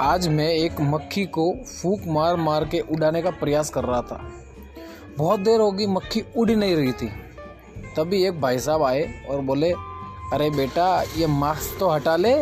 आज मैं एक मक्खी को फूक मार मार के उड़ाने का प्रयास कर रहा था। बहुत देर होगी, मक्खी उड़ नहीं रही थी। तभी एक भाई साहब आए और बोले, अरे बेटा, ये मास्क तो हटा ले